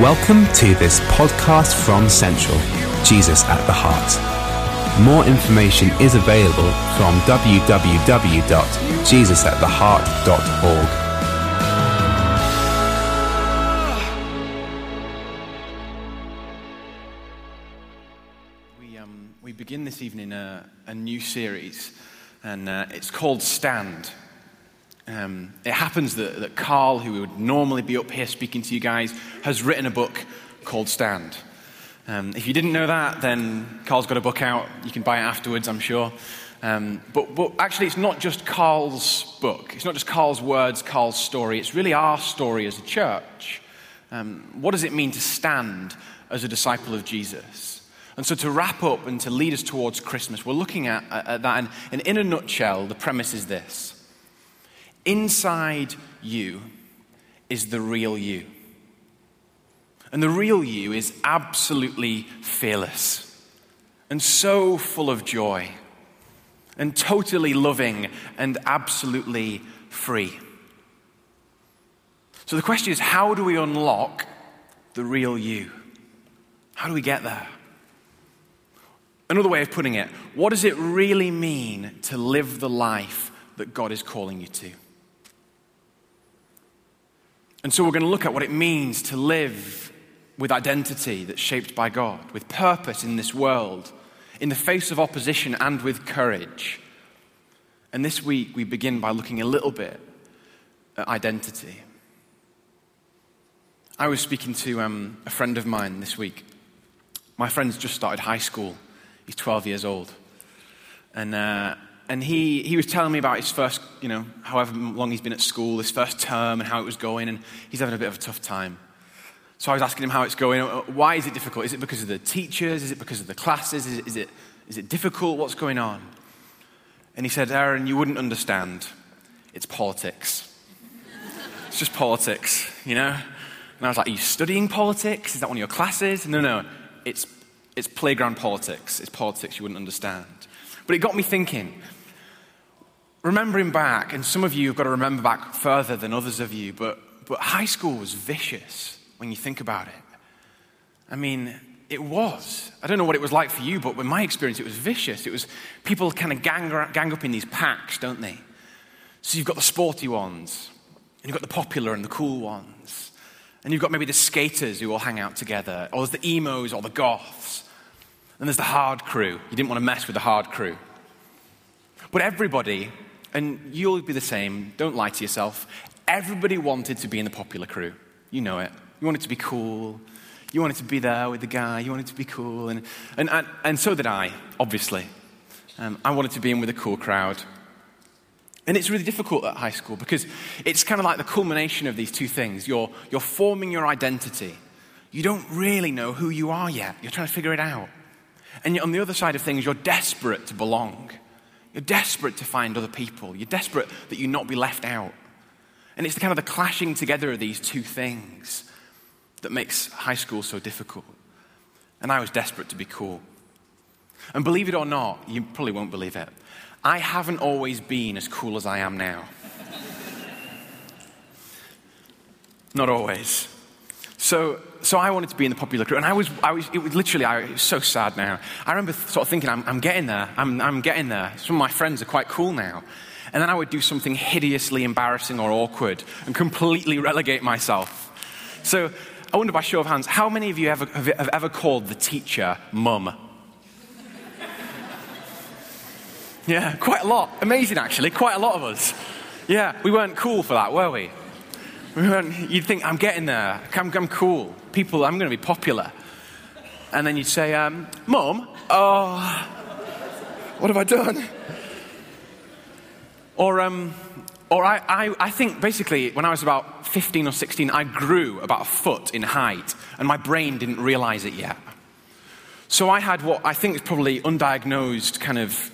Welcome to this podcast from Central, Jesus at the Heart. More information is available from www.jesusattheheart.org. We, um, begin this evening a, a new series, and uh, it's called Stand. Um, it happens that, that Carl, who would normally be up here speaking to you guys, has written a book called Stand. Um, if you didn't know that, then Carl's got a book out. You can buy it afterwards, I'm sure. Um, but, but actually, it's not just Carl's book. It's not just Carl's words, Carl's story. It's really our story as a church. Um, what does it mean to stand as a disciple of Jesus? And so, to wrap up and to lead us towards Christmas, we're looking at, at that. And, and in a nutshell, the premise is this Inside you is the real you. And the real you is absolutely fearless and so full of joy and totally loving and absolutely free. So the question is how do we unlock the real you? How do we get there? Another way of putting it, what does it really mean to live the life that God is calling you to? And so we're going to look at what it means to live with identity that's shaped by God, with purpose in this world, in the face of opposition and with courage. And this week we begin by looking a little bit at identity. I was speaking to um, a friend of mine this week. My friend's just started high school. He's 12 years old. And uh, and he, he was telling me about his first, you know, however long he's been at school, his first term, and how it was going, and he's having a bit of a tough time. So I was asking him how it's going. Uh, why is it difficult? Is it because of the teachers? Is it because of the classes? Is it, is it, is it difficult? What's going on? And he said, Aaron, you wouldn't understand. It's politics. it's just politics, you know? And I was like, Are you studying politics? Is that one of your classes? No, no. It's, it's playground politics. It's politics you wouldn't understand. But it got me thinking remembering back, and some of you have got to remember back further than others of you, but, but high school was vicious when you think about it. I mean, it was. I don't know what it was like for you, but in my experience, it was vicious. It was people kind of gang, gang up in these packs, don't they? So you've got the sporty ones, and you've got the popular and the cool ones, and you've got maybe the skaters who all hang out together, or there's the emos or the goths, and there's the hard crew. You didn't want to mess with the hard crew. But everybody and you'll be the same, don't lie to yourself. Everybody wanted to be in the popular crew. You know it. You wanted to be cool. You wanted to be there with the guy. You wanted to be cool. And, and, and, and so did I, obviously. Um, I wanted to be in with a cool crowd. And it's really difficult at high school because it's kind of like the culmination of these two things. You're, you're forming your identity. You don't really know who you are yet. You're trying to figure it out. And on the other side of things, you're desperate to belong. You're desperate to find other people. You're desperate that you not be left out. And it's the kind of the clashing together of these two things that makes high school so difficult. And I was desperate to be cool. And believe it or not, you probably won't believe it. I haven't always been as cool as I am now. not always. So, so I wanted to be in the popular crew, and I was, I was, it was literally, I was so sad now. I remember sort of thinking, I'm, I'm getting there, I'm, I'm getting there. Some of my friends are quite cool now. And then I would do something hideously embarrassing or awkward and completely relegate myself. So I wonder by show of hands, how many of you ever, have, have ever called the teacher mum? yeah, quite a lot. Amazing, actually, quite a lot of us. Yeah, we weren't cool for that, were we? You'd think, I'm getting there. I'm, I'm cool. People, I'm going to be popular. And then you'd say, um, Mom, oh, what have I done? Or, um, or I, I, I think basically when I was about 15 or 16, I grew about a foot in height, and my brain didn't realize it yet. So I had what I think is probably undiagnosed kind of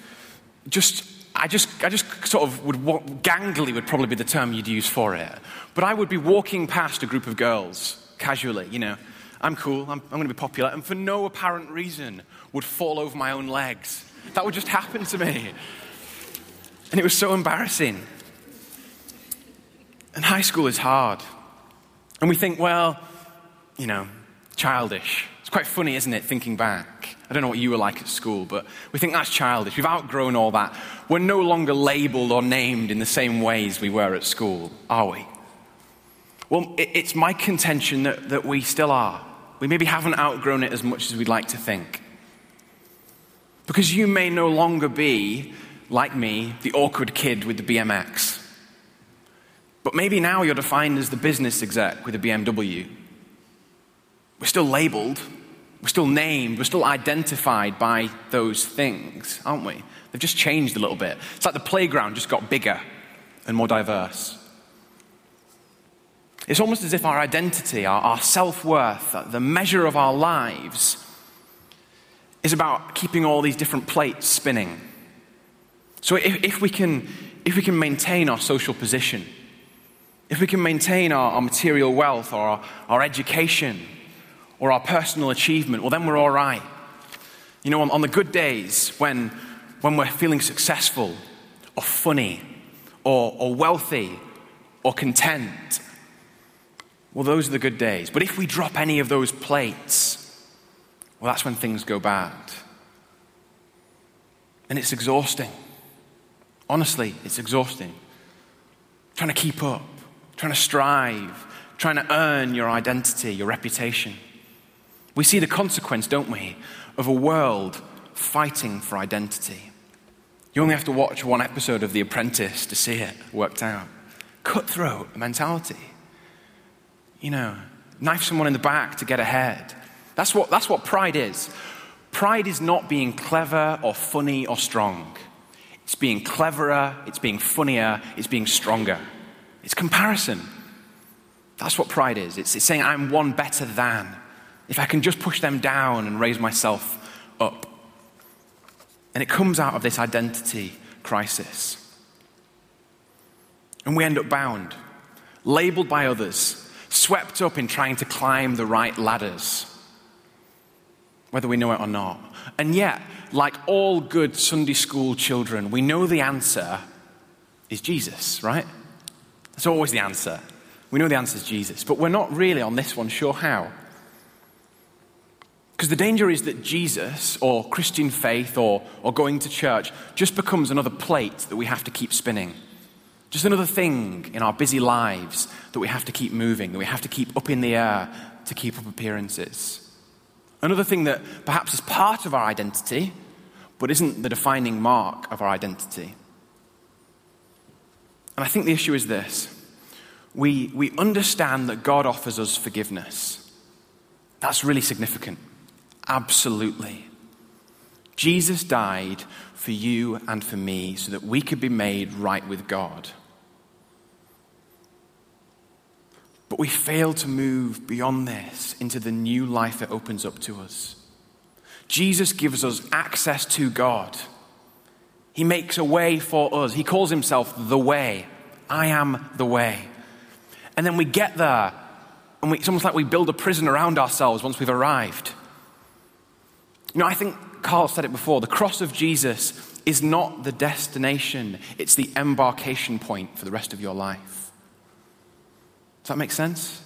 just I just, I just sort of would, gangly would probably be the term you'd use for it. But I would be walking past a group of girls casually, you know. I'm cool, I'm, I'm going to be popular, and for no apparent reason would fall over my own legs. That would just happen to me. And it was so embarrassing. And high school is hard. And we think, well, you know, childish. It's quite funny, isn't it, thinking back? I don't know what you were like at school, but we think that's childish. We've outgrown all that. We're no longer labeled or named in the same ways we were at school, are we? Well, it's my contention that, that we still are. We maybe haven't outgrown it as much as we'd like to think. Because you may no longer be, like me, the awkward kid with the BMX. But maybe now you're defined as the business exec with a BMW. We're still labeled, we're still named, we're still identified by those things, aren't we? They've just changed a little bit. It's like the playground just got bigger and more diverse. It's almost as if our identity, our, our self worth, the measure of our lives, is about keeping all these different plates spinning. So if, if, we, can, if we can maintain our social position, if we can maintain our, our material wealth or our, our, education or our personal achievement, well, then we're all right. You know, on, on the good days when, when we're feeling successful or funny or, or wealthy or content, well, those are the good days. But if we drop any of those plates, well, that's when things go bad. And it's exhausting. Honestly, it's exhausting. Trying to keep up, trying to strive, trying to earn your identity, your reputation. We see the consequence, don't we, of a world fighting for identity. You only have to watch one episode of The Apprentice to see it worked out. Cutthroat mentality you know, knife someone in the back to get ahead. That's what, that's what pride is. Pride is not being clever or funny or strong. It's being cleverer, it's being funnier, it's being stronger. It's comparison. That's what pride is. It's, it's saying, I'm one better than. If I can just push them down and raise myself up. And it comes out of this identity crisis. And we end up bound, labeled by others, swept up in trying to climb the right ladders, whether we know it or not. And yet, like all good Sunday school children, we know the answer is Jesus, right? That's always the answer. We know the answer is Jesus, but we're not really on this one sure how. Because the danger is that Jesus, or Christian faith, or, or going to church, just becomes another plate that we have to keep spinning. Just another thing in our busy lives that we have to keep moving, that we have to keep up in the air to keep up appearances. Another thing that perhaps is part of our identity, but isn't the defining mark of our identity. And I think the issue is this we, we understand that God offers us forgiveness. That's really significant. Absolutely. Jesus died for you and for me so that we could be made right with God. But we fail to move beyond this into the new life that opens up to us. Jesus gives us access to God. He makes a way for us. He calls himself the way. I am the way. And then we get there, and we, it's almost like we build a prison around ourselves once we've arrived. You know, I think Carl said it before the cross of Jesus is not the destination, it's the embarkation point for the rest of your life. Does that make sense?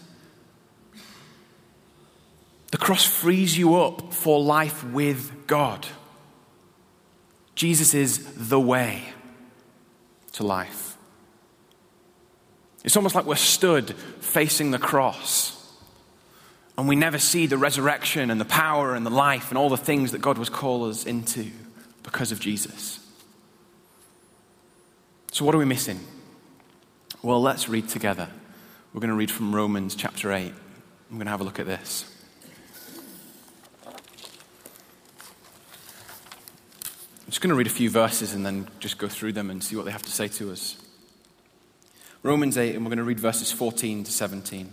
The cross frees you up for life with God. Jesus is the way to life. It's almost like we're stood facing the cross and we never see the resurrection and the power and the life and all the things that God was called us into because of Jesus. So, what are we missing? Well, let's read together. We're going to read from Romans chapter 8. I'm going to have a look at this. I'm just going to read a few verses and then just go through them and see what they have to say to us. Romans 8, and we're going to read verses 14 to 17.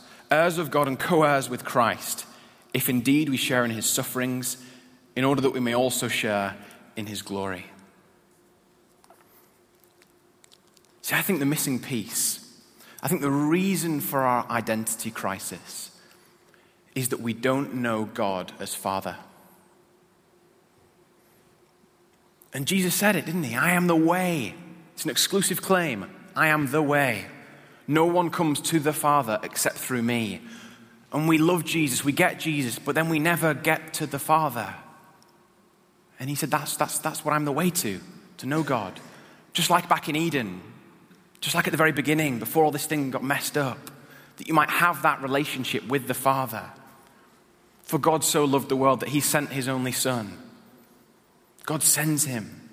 heirs of God and co heirs with Christ, if indeed we share in his sufferings, in order that we may also share in his glory. See, I think the missing piece, I think the reason for our identity crisis is that we don't know God as Father. And Jesus said it, didn't he? I am the way. It's an exclusive claim. I am the way. No one comes to the Father except through me. And we love Jesus, we get Jesus, but then we never get to the Father. And he said, That's, that's, that's what I'm the way to, to know God. Just like back in Eden, just like at the very beginning, before all this thing got messed up, that you might have that relationship with the Father. For God so loved the world that he sent his only Son. God sends him,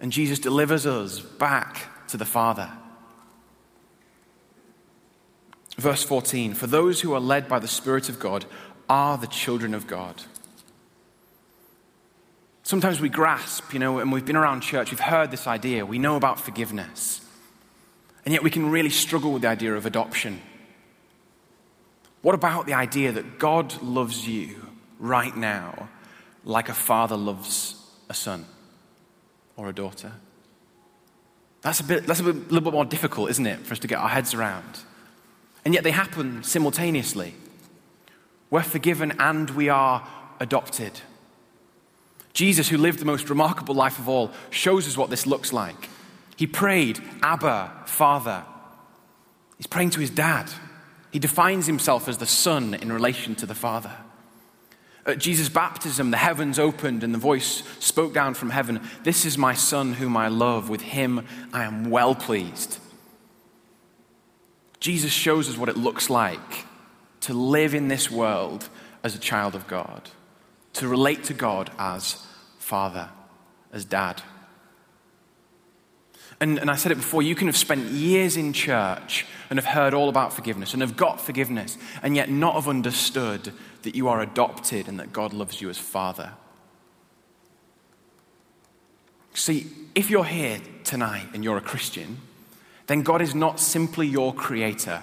and Jesus delivers us back to the Father. Verse 14 For those who are led by the Spirit of God are the children of God. Sometimes we grasp, you know, and we've been around church, we've heard this idea, we know about forgiveness. And yet we can really struggle with the idea of adoption. What about the idea that God loves you right now like a father loves a son or a daughter? That's a, bit, that's a, bit, little bit more difficult, isn't it, for us to get our heads around? And yet they happen simultaneously. We're forgiven and we are adopted. Jesus, who lived the most remarkable life of all, shows us what this looks like. He prayed, Abba, Father. He's praying to his dad. He defines himself as the Son in relation to the Father. At Jesus' baptism, the heavens opened and the voice spoke down from heaven This is my Son whom I love. With him I am well pleased. Jesus shows us what it looks like to live in this world as a child of God, to relate to God as Father, as Dad. And, and I said it before, you can have spent years in church and have heard all about forgiveness and have got forgiveness, and yet not have understood that you are adopted and that God loves you as Father. See, if you're here tonight and you're a Christian, then God is not simply your creator,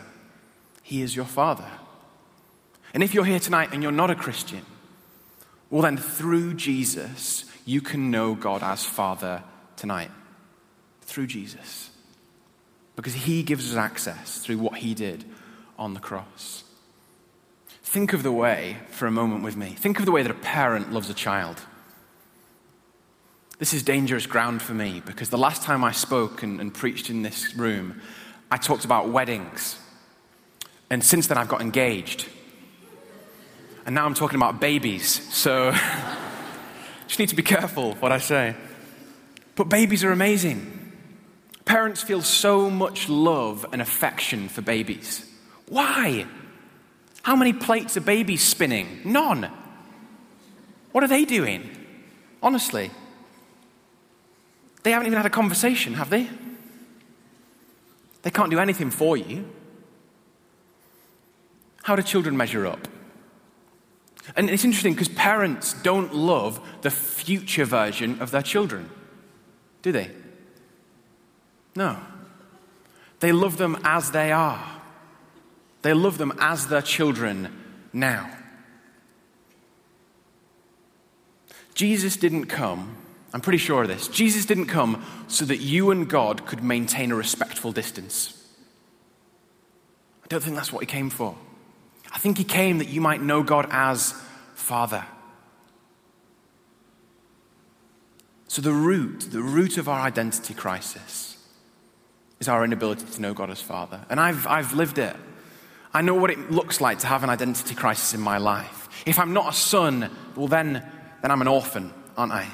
He is your Father. And if you're here tonight and you're not a Christian, well, then through Jesus, you can know God as Father tonight. Through Jesus. Because He gives us access through what He did on the cross. Think of the way, for a moment with me, think of the way that a parent loves a child. This is dangerous ground for me because the last time I spoke and, and, preached in this room, I talked about weddings. And since then, I've got engaged. And now I'm talking about babies. So just need to be careful what I say. But babies are amazing. Parents feel so much love and affection for babies. Why? How many plates are babies spinning? None. What are they doing? Honestly. They haven't even had a conversation, have they? They can't do anything for you. How do children measure up? And it's interesting because parents don't love the future version of their children, do they? No. They love them as they are, they love them as their children now. Jesus didn't come I'm pretty sure of this. Jesus didn't come so that you and God could maintain a respectful distance. I don't think that's what he came for. I think he came that you might know God as Father. So, the root, the root of our identity crisis is our inability to know God as Father. And I've, I've lived it. I know what it looks like to have an identity crisis in my life. If I'm not a son, well, then, then I'm an orphan, aren't I?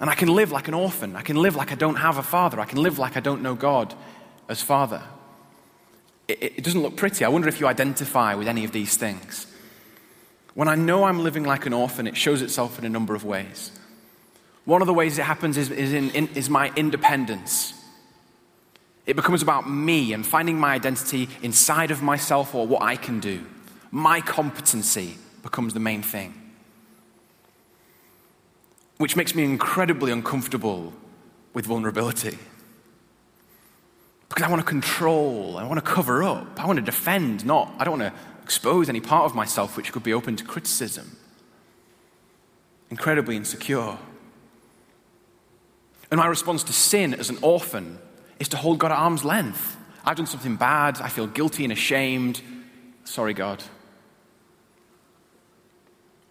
And I can live like an orphan. I can live like I don't have a father. I can live like I don't know God as father. It, it, doesn't look pretty. I wonder if you identify with any of these things. When I know I'm living like an orphan, it shows itself in a number of ways. One of the ways it happens is, is, in, in, is my independence. It becomes about me and finding my identity inside of myself or what I can do. My competency becomes the main thing which makes me incredibly uncomfortable with vulnerability. Because I want to control, I want to cover up, I want to defend, not, I don't want to expose any part of myself which could be open to criticism. Incredibly insecure. And my response to sin as an orphan is to hold God at arm's length. I've done something bad, I feel guilty and ashamed. Sorry, God.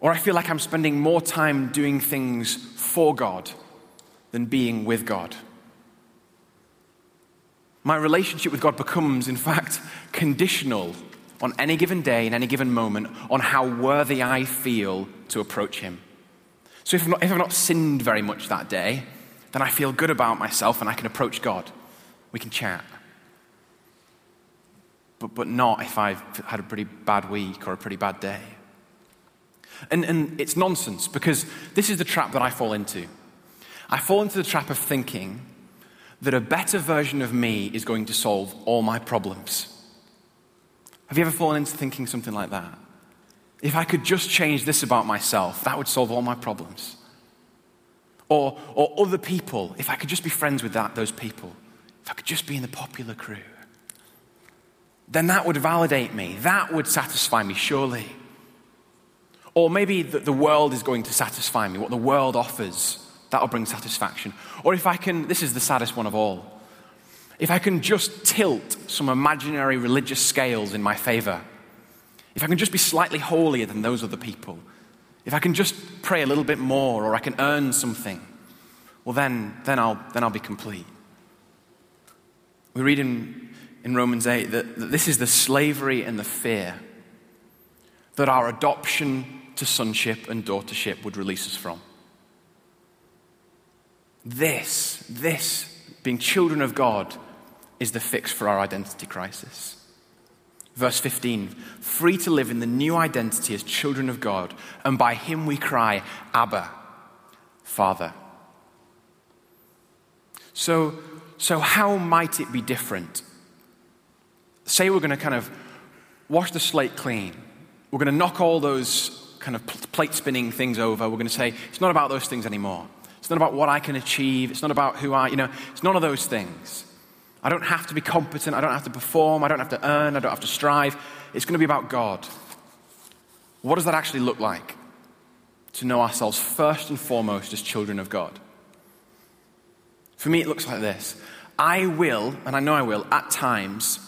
Or I feel like I'm spending more time doing things for God than being with God. My relationship with God becomes, in fact, conditional on any given day, in any given moment, on how worthy I feel to approach Him. So if I've, not, if I've not sinned very much that day, then I feel good about myself and I can approach God. We can chat. But, but not if I've had a pretty bad week or a pretty bad day. And, and it's nonsense because this is the trap that I fall into. I fall into the trap of thinking that a better version of me is going to solve all my problems. Have you ever fallen into thinking something like that? If I could just change this about myself, that would solve all my problems. Or, or other people, if I could just be friends with that, those people, if I could just be in the popular crew, then that would validate me. That would satisfy me, surely. Or maybe the, the world is going to satisfy me, what the world offers. That'll bring satisfaction. Or if I can, this is the saddest one of all, if I can just tilt some imaginary religious scales in my favor, if I can just be slightly holier than those other people, if I can just pray a little bit more or I can earn something, well, then, then, I'll, then I'll be complete. We read in, in Romans 8 that, that this is the slavery and the fear that our adoption to sonship and daughtership would release us from. This, this, being children of God, is the fix for our identity crisis. Verse 15 free to live in the new identity as children of God, and by Him we cry, Abba, Father. So, so how might it be different? Say we're going to kind of wash the slate clean. We're going to knock all those kind of plate spinning things over. We're going to say, it's not about those things anymore. It's not about what I can achieve. It's not about who I, you know, it's none of those things. I don't have to be competent. I don't have to perform. I don't have to earn. I don't have to strive. It's going to be about God. What does that actually look like? To know ourselves first and foremost as children of God. For me, it looks like this I will, and I know I will, at times,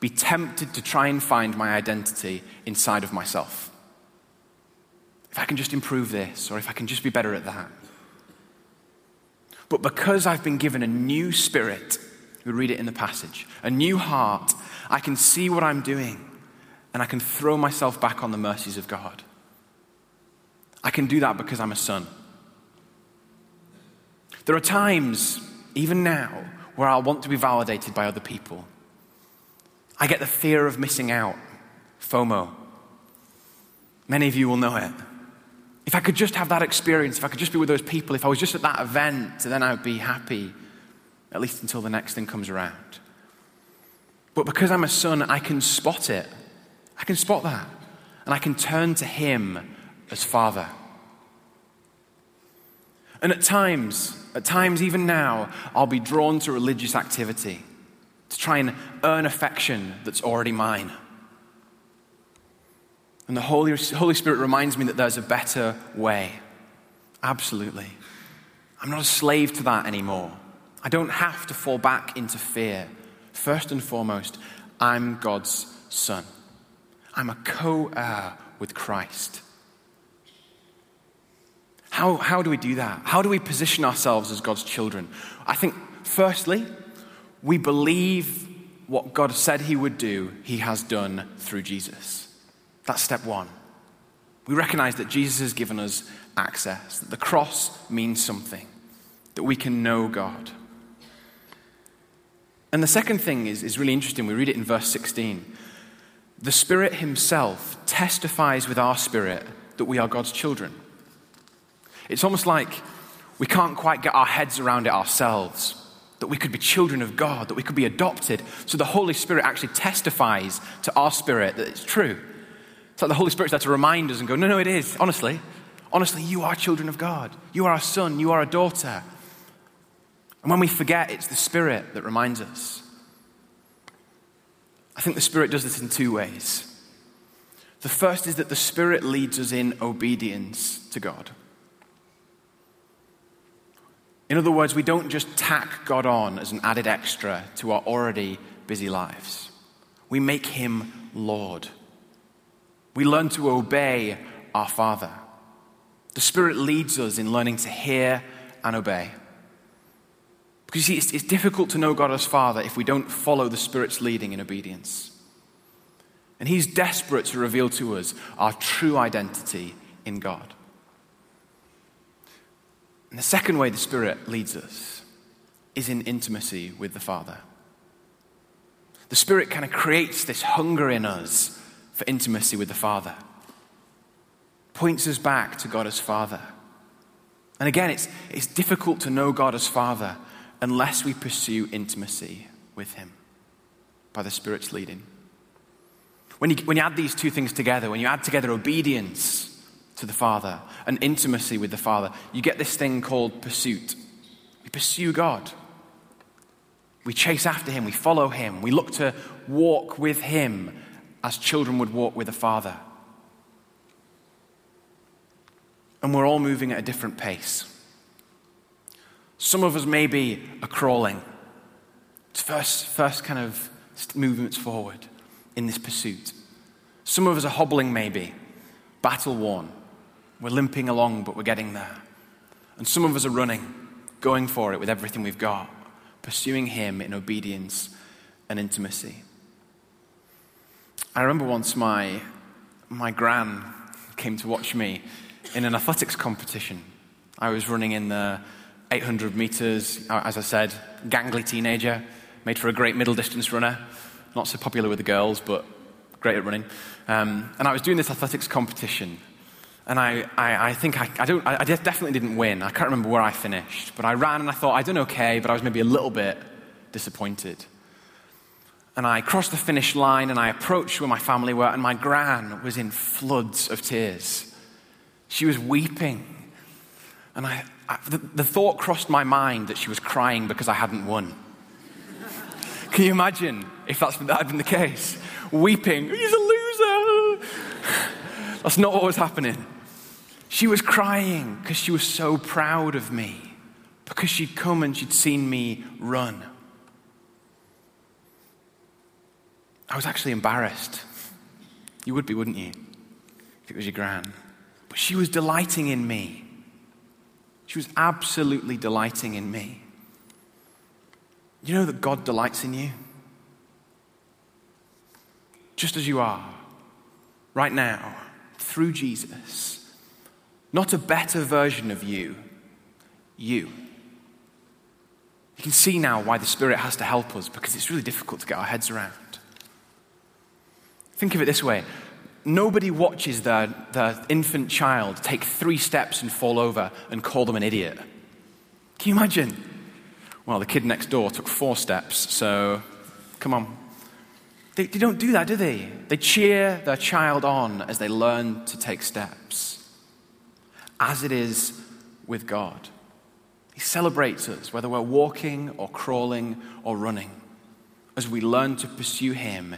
be tempted to try and find my identity inside of myself. If I can just improve this, or if I can just be better at that. But because I've been given a new spirit, we read it in the passage, a new heart, I can see what I'm doing and I can throw myself back on the mercies of God. I can do that because I'm a son. There are times, even now, where I'll want to be validated by other people. I get the fear of missing out, FOMO. Many of you will know it. If I could just have that experience, if I could just be with those people, if I was just at that event, then I would be happy, at least until the next thing comes around. But because I'm a son, I can spot it. I can spot that. And I can turn to him as father. And at times, at times, even now, I'll be drawn to religious activity to try and earn affection that's already mine. And the Holy, Holy Spirit reminds me that there's a better way. Absolutely. I'm not a slave to that anymore. I don't have to fall back into fear. First and foremost, I'm God's son. I'm a co heir with Christ. How, how do we do that? How do we position ourselves as God's children? I think, firstly, we believe what God said He would do, He has done through Jesus. That's step one. We recognize that Jesus has given us access, that the cross means something, that we can know God. And the second thing is, is really interesting. We read it in verse 16. The Spirit Himself testifies with our spirit that we are God's children. It's almost like we can't quite get our heads around it ourselves that we could be children of God, that we could be adopted. So the Holy Spirit actually testifies to our spirit that it's true. It's like the Holy Spirit's there to remind us and go, no, no, it is. Honestly, honestly, you are children of God. You are a son. You are a daughter. And when we forget, it's the Spirit that reminds us. I think the Spirit does this in two ways. The first is that the Spirit leads us in obedience to God. In other words, we don't just tack God on as an added extra to our already busy lives. We make him Lord. We learn to obey our Father. The Spirit leads us in learning to hear and obey. Because see, it's, it's difficult to know God as Father if we don't follow the Spirit's leading in obedience. And He's desperate to reveal to us our true identity in God. And the second way the Spirit leads us is in intimacy with the Father. The Spirit kind of creates this hunger in us for intimacy with the Father, points us back to God as Father. And again, it's, it's difficult to know God as Father unless we pursue intimacy with Him by the Spirit's leading. When you, when you add these two things together, when you add together obedience to the Father and intimacy with the Father, you get this thing called pursuit. We pursue God. We chase after Him. We follow Him. We look to walk with Him as children would walk with a Father. And we're all moving at a different pace. Some of us maybe are crawling. First, first kind of movements forward in this pursuit. Some of us are hobbling, maybe, battle worn. We're limping along, but we're getting there. And some of us are running, going for it with everything we've got, pursuing Him in obedience and intimacy. I remember once my, my gran came to watch me in an athletics competition. I was running in the 800 meters, as I said, gangly teenager, made for a great middle distance runner. Not so popular with the girls, but great at running. Um, and I was doing this athletics competition, and I, I, I think I, I, don't, I, definitely didn't win. I can't remember where I finished. But I ran and I thought I'd done okay, but I was maybe a little bit disappointed. And I crossed the finish line and I approached where my family were, and my gran was in floods of tears. She was weeping. And I, I the, the thought crossed my mind that she was crying because I hadn't won. Can you imagine if that's, that had been the case? Weeping, he's a loser. That's not what was happening. She was crying because she was so proud of me, because she'd come and she'd seen me run. I was actually embarrassed. You would be, wouldn't you? If it was your gran. But she was delighting in me. She was absolutely delighting in me. You know that God delights in you? Just as you are, right now, through Jesus. Not a better version of you, you. You can see now why the Spirit has to help us because it's really difficult to get our heads around. Think of it this way nobody watches their, infant child take three steps and fall over and call them an idiot. Can you imagine? Well, the kid next door took four steps, so come on. They, they don't do that, do they? They cheer their child on as they learn to take steps as it is with God. He celebrates us, whether we're walking or crawling or running, as we learn to pursue Him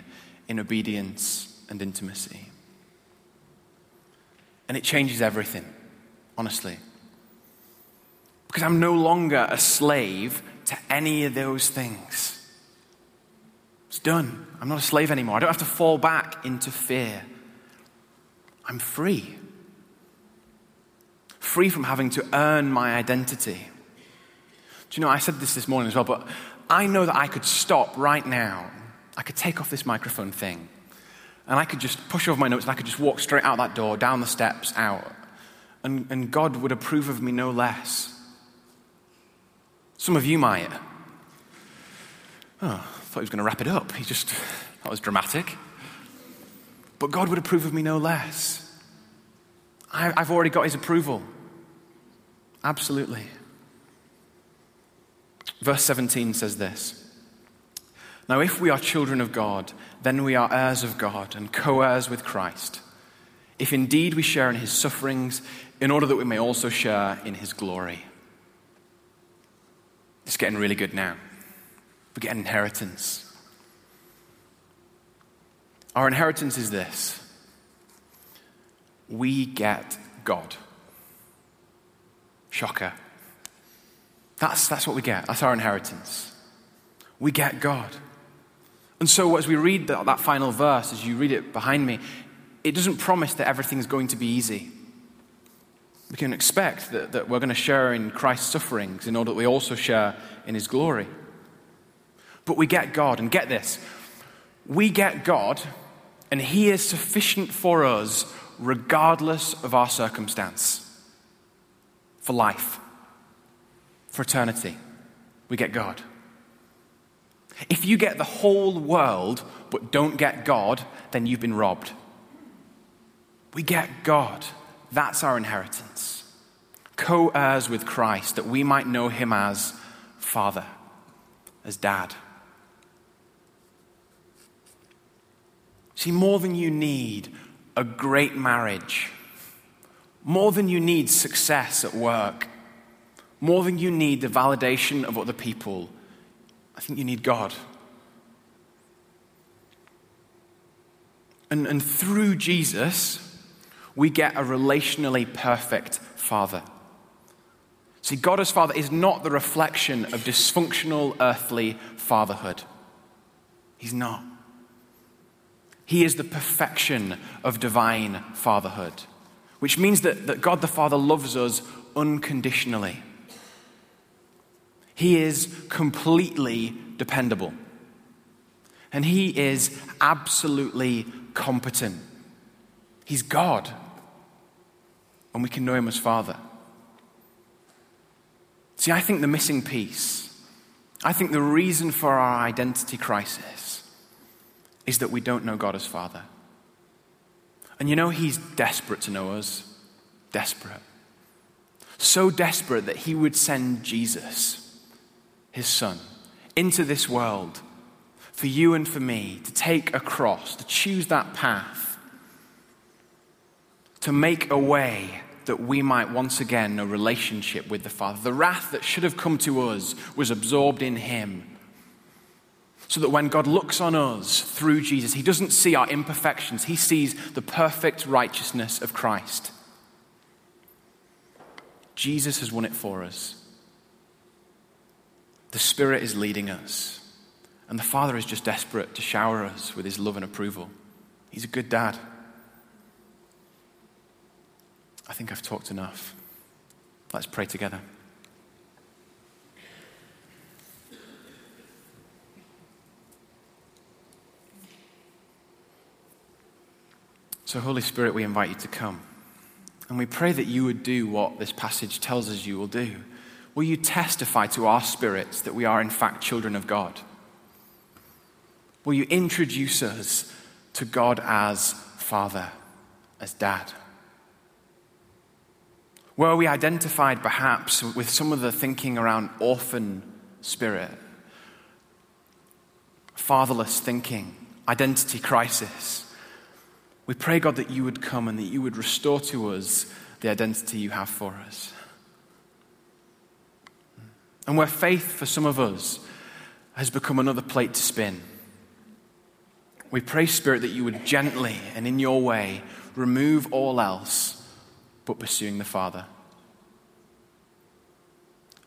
in obedience and intimacy. And it changes everything, honestly. Because I'm no longer a slave to any of those things. It's done. I'm not a slave anymore. I don't have to fall back into fear. I'm free free from having to earn my identity. Do you know, I said this this morning as well, but I know that I could stop right now. I could take off this microphone thing, and I could just push off my notes, and I could just walk straight out that door, down the steps, out. And, and God would approve of me no less. Some of you might. Oh, I thought he was going to wrap it up. He just, that was dramatic. But God would approve of me no less. I, I've already got his approval. Absolutely. Verse 17 says this Now, if we are children of God, then we are heirs of God and co heirs with Christ. If indeed we share in his sufferings, in order that we may also share in his glory. It's getting really good now. We get an inheritance. Our inheritance is this we get God. Shocker. That's, that's what we get. That's our inheritance. We get God. And so, as we read that, that final verse, as you read it behind me, it doesn't promise that everything's going to be easy. We can expect that, that we're going to share in Christ's sufferings in order that we also share in his glory. But we get God, and get this we get God, and he is sufficient for us regardless of our circumstance for life, for eternity. We get God. If you get the whole world but don't get God, then you've been robbed. We get God. That's our inheritance. Co heirs with Christ, that we might know him as Father, as Dad. See, more than you need a great marriage, more than you need success at work, more than you need the validation of other people, I think you need God. And, and through Jesus, we get a relationally perfect Father. See, God as Father is not the reflection of dysfunctional earthly fatherhood. He's not. He is the perfection of divine fatherhood, which means that, that God the Father loves us unconditionally. He is completely dependable. And He is absolutely competent. He's God. And we can know Him as Father. See, I think the missing piece, I think the reason for our identity crisis is that we don't know God as Father. And you know, He's desperate to know us. Desperate. So desperate that He would send Jesus, His Son, into this world for you and for me to take a cross, to choose that path, to make a way that we might once again know relationship with the Father. The wrath that should have come to us was absorbed in Him. So that when God looks on us through Jesus, He doesn't see our imperfections, He sees the perfect righteousness of Christ. Jesus has won it for us. The Spirit is leading us. And the Father is just desperate to shower us with His love and approval. He's a good dad. I think I've talked enough. Let's pray together. So, Holy Spirit, we invite you to come. And we pray that you would do what this passage tells us you will do. Will you testify to our spirits that we are, in fact, children of God? Will you introduce us to God as Father, as Dad? Were we identified perhaps with some of the thinking around orphan spirit, fatherless thinking, identity crisis? We pray, God, that you would come and that you would restore to us the identity you have for us. And where faith for some of us has become another plate to spin, we pray, Spirit, that you would gently and in your way remove all else but pursuing the Father.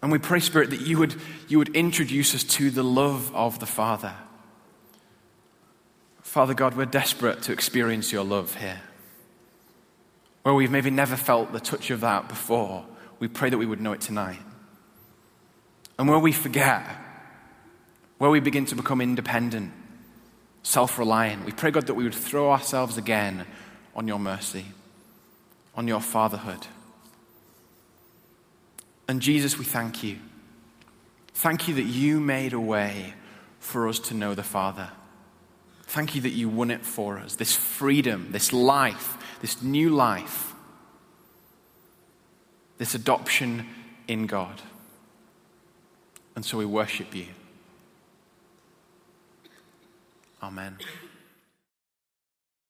And we pray, Spirit, that you would, you would introduce us to the love of the Father. Father God, we're desperate to experience your love here. Where we've maybe never felt the touch of that before, we pray that we would know it tonight. And where we forget, where we begin to become independent, self reliant, we pray, God, that we would throw ourselves again on your mercy on your fatherhood. And Jesus, we thank you. Thank you that you made a way for us to know the Father. Thank you that you won it for us. This freedom, this life, this new life, this adoption in God. And so we worship you. Amen.